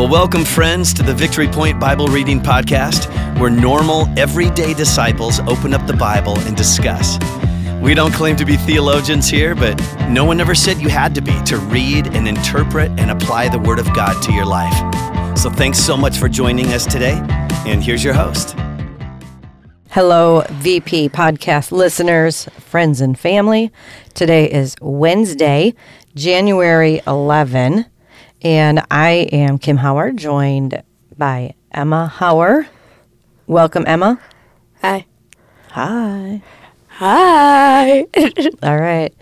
Well, welcome, friends, to the Victory Point Bible Reading Podcast, where normal, everyday disciples open up the Bible and discuss. We don't claim to be theologians here, but no one ever said you had to be to read and interpret and apply the Word of God to your life. So thanks so much for joining us today, and here's your host. Hello, VP podcast listeners, friends, and family. Today is Wednesday, January 11. And I am Kim Howard, joined by Emma Howard. Welcome, Emma. Hi. Hi. Hi. All right.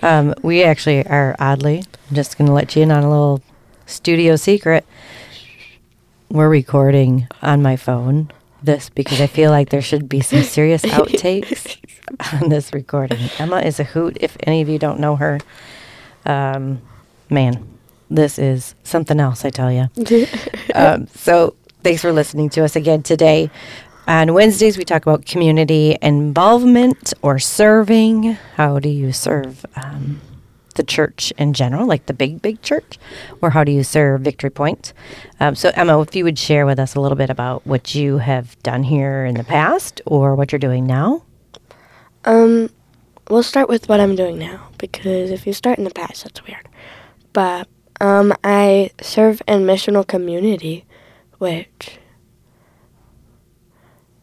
Um, we actually are oddly, I'm just going to let you in on a little studio secret. We're recording on my phone this because I feel like there should be some serious outtakes on this recording. Emma is a hoot. If any of you don't know her, um, man, this is something else, I tell you. um, so thanks for listening to us again today. On Wednesdays, we talk about community involvement or serving. How do you serve um, the church in general, like the big, big church? Or how do you serve Victory Point? Um, so, Emma, if you would share with us a little bit about what you have done here in the past or what you're doing now. Um, we'll start with what I'm doing now because if you start in the past, that's weird. But um, I serve in missional community, which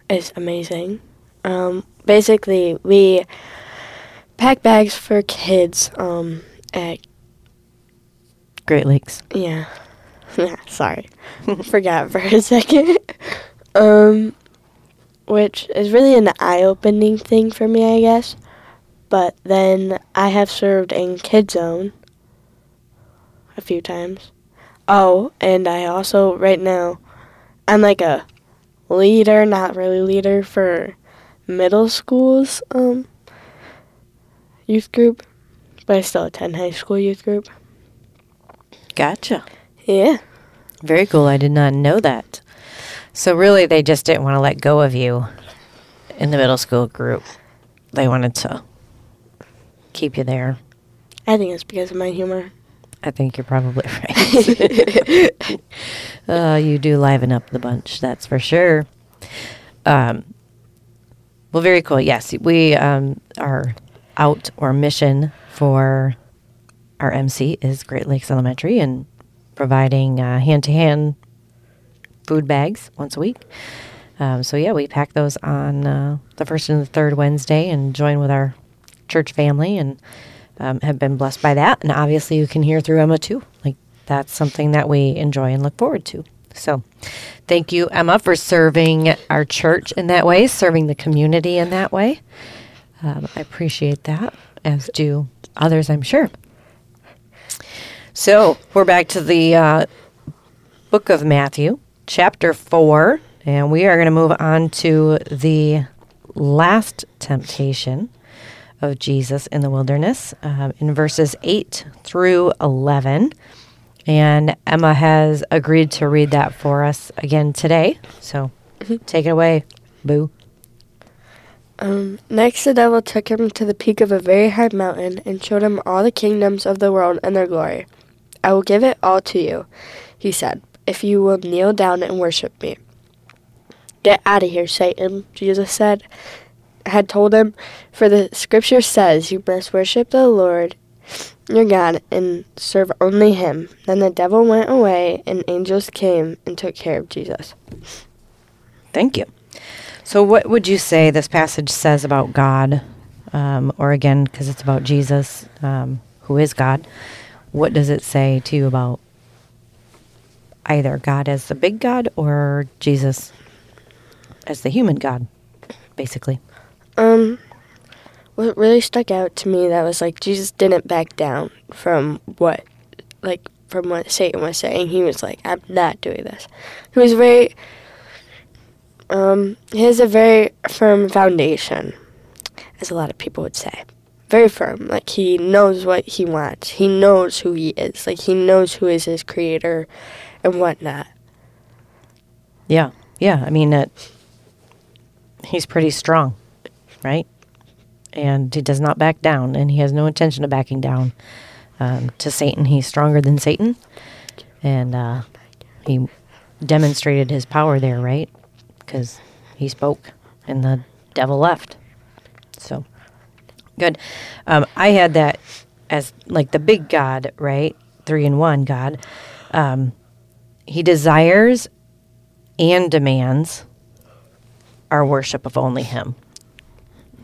is amazing. Um, basically, we pack bags for kids um, at Great Lakes. yeah. Sorry, forgot for a second. um, which is really an eye-opening thing for me, I guess. But then I have served in Kid Zone a few times. Oh, and I also right now I'm like a leader, not really leader for middle school's um youth group, but I still attend high school youth group. Gotcha. Yeah. Very cool. I did not know that. So really, they just didn't want to let go of you in the middle school group. They wanted to keep you there. I think it's because of my humor. I think you're probably right. uh, you do liven up the bunch, that's for sure. Um, well, very cool. Yes, we um, are out or mission for our MC is Great Lakes Elementary and providing hand to hand food bags once a week. Um, so, yeah, we pack those on uh, the first and the third Wednesday and join with our church family and um, have been blessed by that. And obviously, you can hear through Emma too. Like, that's something that we enjoy and look forward to. So, thank you, Emma, for serving our church in that way, serving the community in that way. Um, I appreciate that, as do others, I'm sure. So, we're back to the uh, book of Matthew, chapter 4, and we are going to move on to the last temptation of Jesus in the wilderness um, in verses 8 through 11. And Emma has agreed to read that for us again today. So take it away, Boo. Um, next, the devil took him to the peak of a very high mountain and showed him all the kingdoms of the world and their glory. I will give it all to you, he said, if you will kneel down and worship me. Get out of here, Satan, Jesus said, had told him, for the scripture says you must worship the Lord your God and serve only him. Then the devil went away, and angels came and took care of Jesus. Thank you. So, what would you say this passage says about God? Um, or again, because it's about Jesus, um, who is God, what does it say to you about either God as the big God or Jesus as the human God, basically? Um, what really stuck out to me that was like Jesus didn't back down from what, like from what Satan was saying. He was like, "I'm not doing this." He was very, um, he has a very firm foundation, as a lot of people would say. Very firm. Like he knows what he wants. He knows who he is. Like he knows who is his creator, and whatnot. Yeah, yeah. I mean, uh, he's pretty strong, right? And he does not back down, and he has no intention of backing down um, to Satan. He's stronger than Satan, and uh, he demonstrated his power there, right? Because he spoke and the devil left. So good. Um, I had that as like the big God, right? Three in one God. Um, he desires and demands our worship of only Him.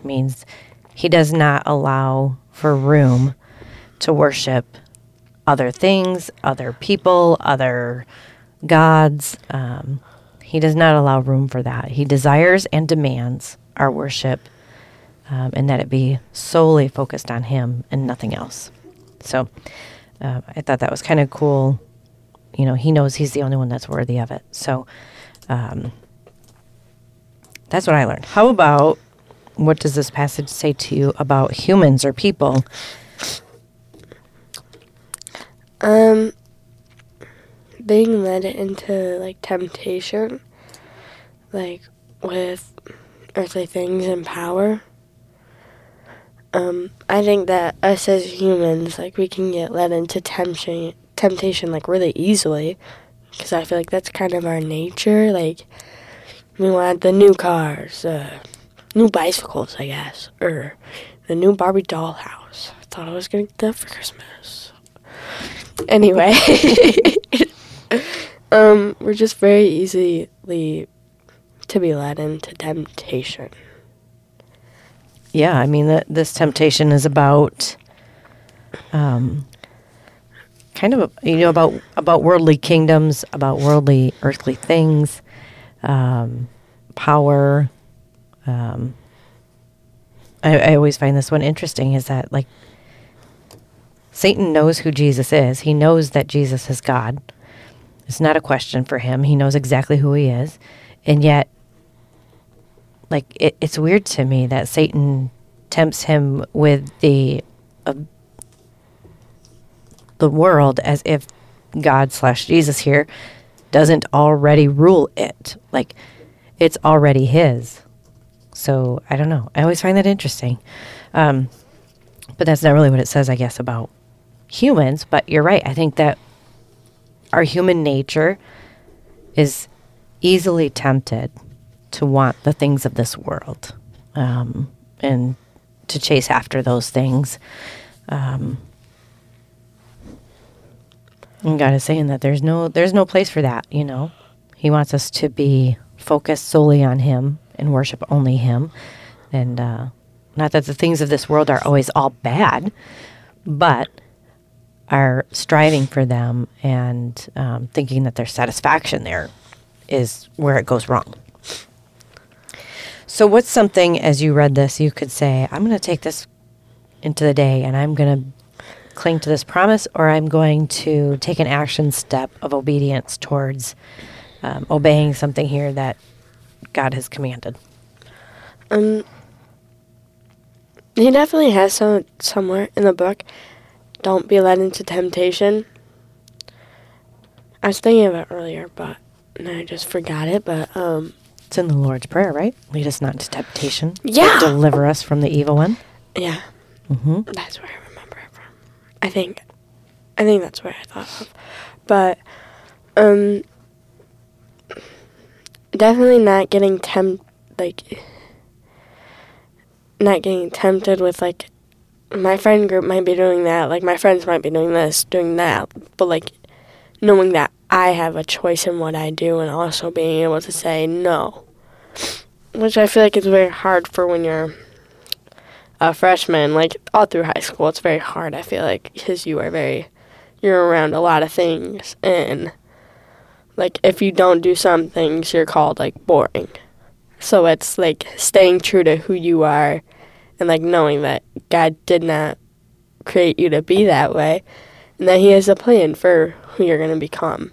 Means He does not allow for room to worship other things, other people, other gods. Um, he does not allow room for that. He desires and demands our worship um, and that it be solely focused on Him and nothing else. So uh, I thought that was kind of cool. You know, He knows He's the only one that's worthy of it. So um, that's what I learned. How about what does this passage say to you about humans or people? Um, being led into like temptation, like with earthly things and power. Um, I think that us as humans, like we can get led into temptation, temptation like really easily, because I feel like that's kind of our nature. Like we want the new cars, uh, new bicycles, I guess, or the new Barbie dollhouse. I thought I was gonna get that for Christmas. Anyway, um, we're just very easily to be led into temptation. Yeah, I mean, the, this temptation is about, um, kind of you know about about worldly kingdoms, about worldly earthly things, um, power. Um, I, I always find this one interesting. Is that like Satan knows who Jesus is. He knows that Jesus is God. It's not a question for him. He knows exactly who he is, and yet like it, it's weird to me that Satan tempts him with the uh, the world as if God slash Jesus here doesn't already rule it. Like it's already his. So I don't know. I always find that interesting. Um, but that's not really what it says, I guess, about humans. But you're right. I think that our human nature is easily tempted to want the things of this world um, and to chase after those things. Um, and God is saying that there's no there's no place for that. You know, He wants us to be focused solely on Him and worship only Him, and uh, not that the things of this world are always all bad, but are striving for them and um, thinking that there's satisfaction there is where it goes wrong. So, what's something as you read this you could say, I'm going to take this into the day and I'm going to cling to this promise, or I'm going to take an action step of obedience towards um, obeying something here that God has commanded? Um, he definitely has some somewhere in the book. Don't be led into temptation. I was thinking of it earlier, but I just forgot it. But um, it's in the Lord's Prayer, right? Lead us not into temptation. Yeah. Deliver us from the evil one. Yeah. Mm-hmm. That's where I remember it from. I think, I think that's where I thought of. But, um, definitely not getting tempt, like, not getting tempted with, like, my friend group might be doing that. Like, my friends might be doing this, doing that. But, like, knowing that I have a choice in what I do and also being able to say no. Which I feel like is very hard for when you're a freshman, like all through high school. It's very hard, I feel like, because you are very, you're around a lot of things. And, like, if you don't do some things, you're called, like, boring. So it's, like, staying true to who you are and, like, knowing that God did not create you to be that way and that He has a plan for who you're going to become.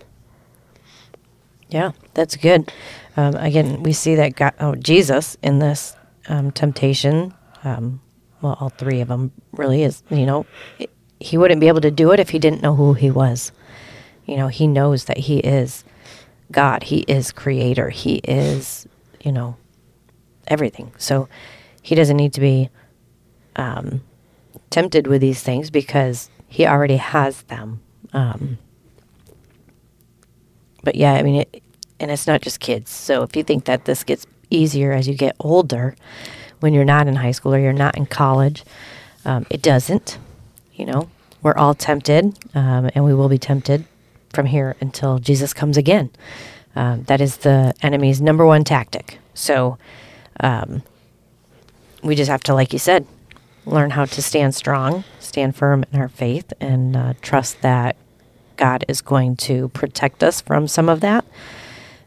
Yeah, that's good. Um, again, we see that God, oh, Jesus in this um, temptation, um, well, all three of them really is, you know, he wouldn't be able to do it if he didn't know who he was. You know, he knows that he is God, he is creator, he is, you know, everything. So he doesn't need to be um, tempted with these things because he already has them. Um, but yeah, I mean, it, and it's not just kids. So if you think that this gets easier as you get older, when you're not in high school or you're not in college, um, it doesn't. You know, we're all tempted, um, and we will be tempted from here until Jesus comes again. Um, that is the enemy's number one tactic. So um, we just have to, like you said, learn how to stand strong, stand firm in our faith, and uh, trust that God is going to protect us from some of that.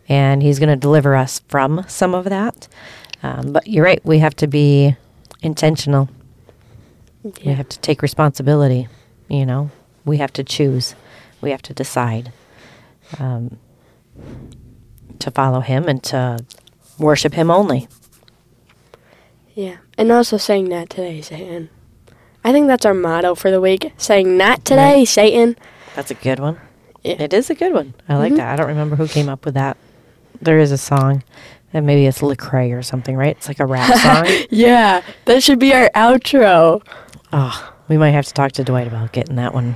And He's going to deliver us from some of that. Um, but you're right, we have to be intentional. We have to take responsibility. You know, we have to choose, we have to decide um, to follow Him and to worship Him only. Yeah. And also saying not today, Satan. I think that's our motto for the week. Saying not today, Right. Satan. That's a good one. Yeah. It is a good one. I like Mhm. that. I don't remember who came up with that. There is a song, and maybe it's Lecrae or something, right? It's like a rap song. Yeah. That should be our outro. oh, we might have to talk to Dwight about getting that one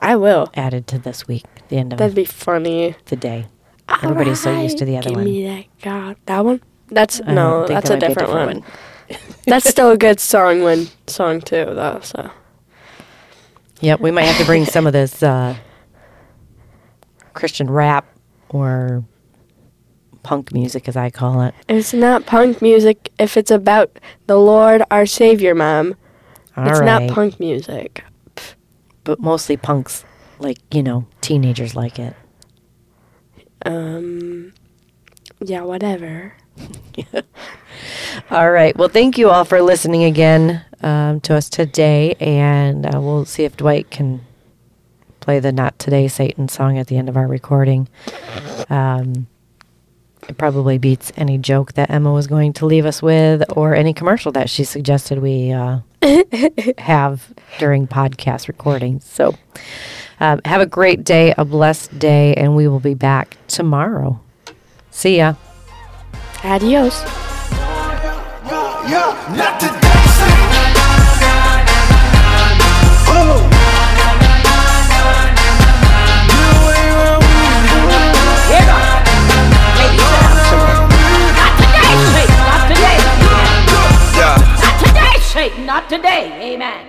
I will. added to this week, the end of That'd be funny. the day. Everybody's so used to the other Give one. me that God. That one? That's I no, don't think that's that a might be different, one. that's still a good song one song too though, so Yep, we might have to bring some of this uh, Christian rap or punk music, as I call it. it's not punk music if it's about the Lord our Savior, Mom. All it's not punk music. But mostly punks, like you know, teenagers like it. Um yeah, whatever. All right. Well, thank you all for listening again um, to us today, and uh, we'll see if Dwight can play the "Not Today" Satan song at the end of our recording. Um, it probably beats any joke that Emma was going to leave us with, or any commercial that she suggested we uh, have during podcast recordings. So, um, have a great day, a blessed day, and we will be back tomorrow. See ya. Adios. Yeah, not not today. Amen.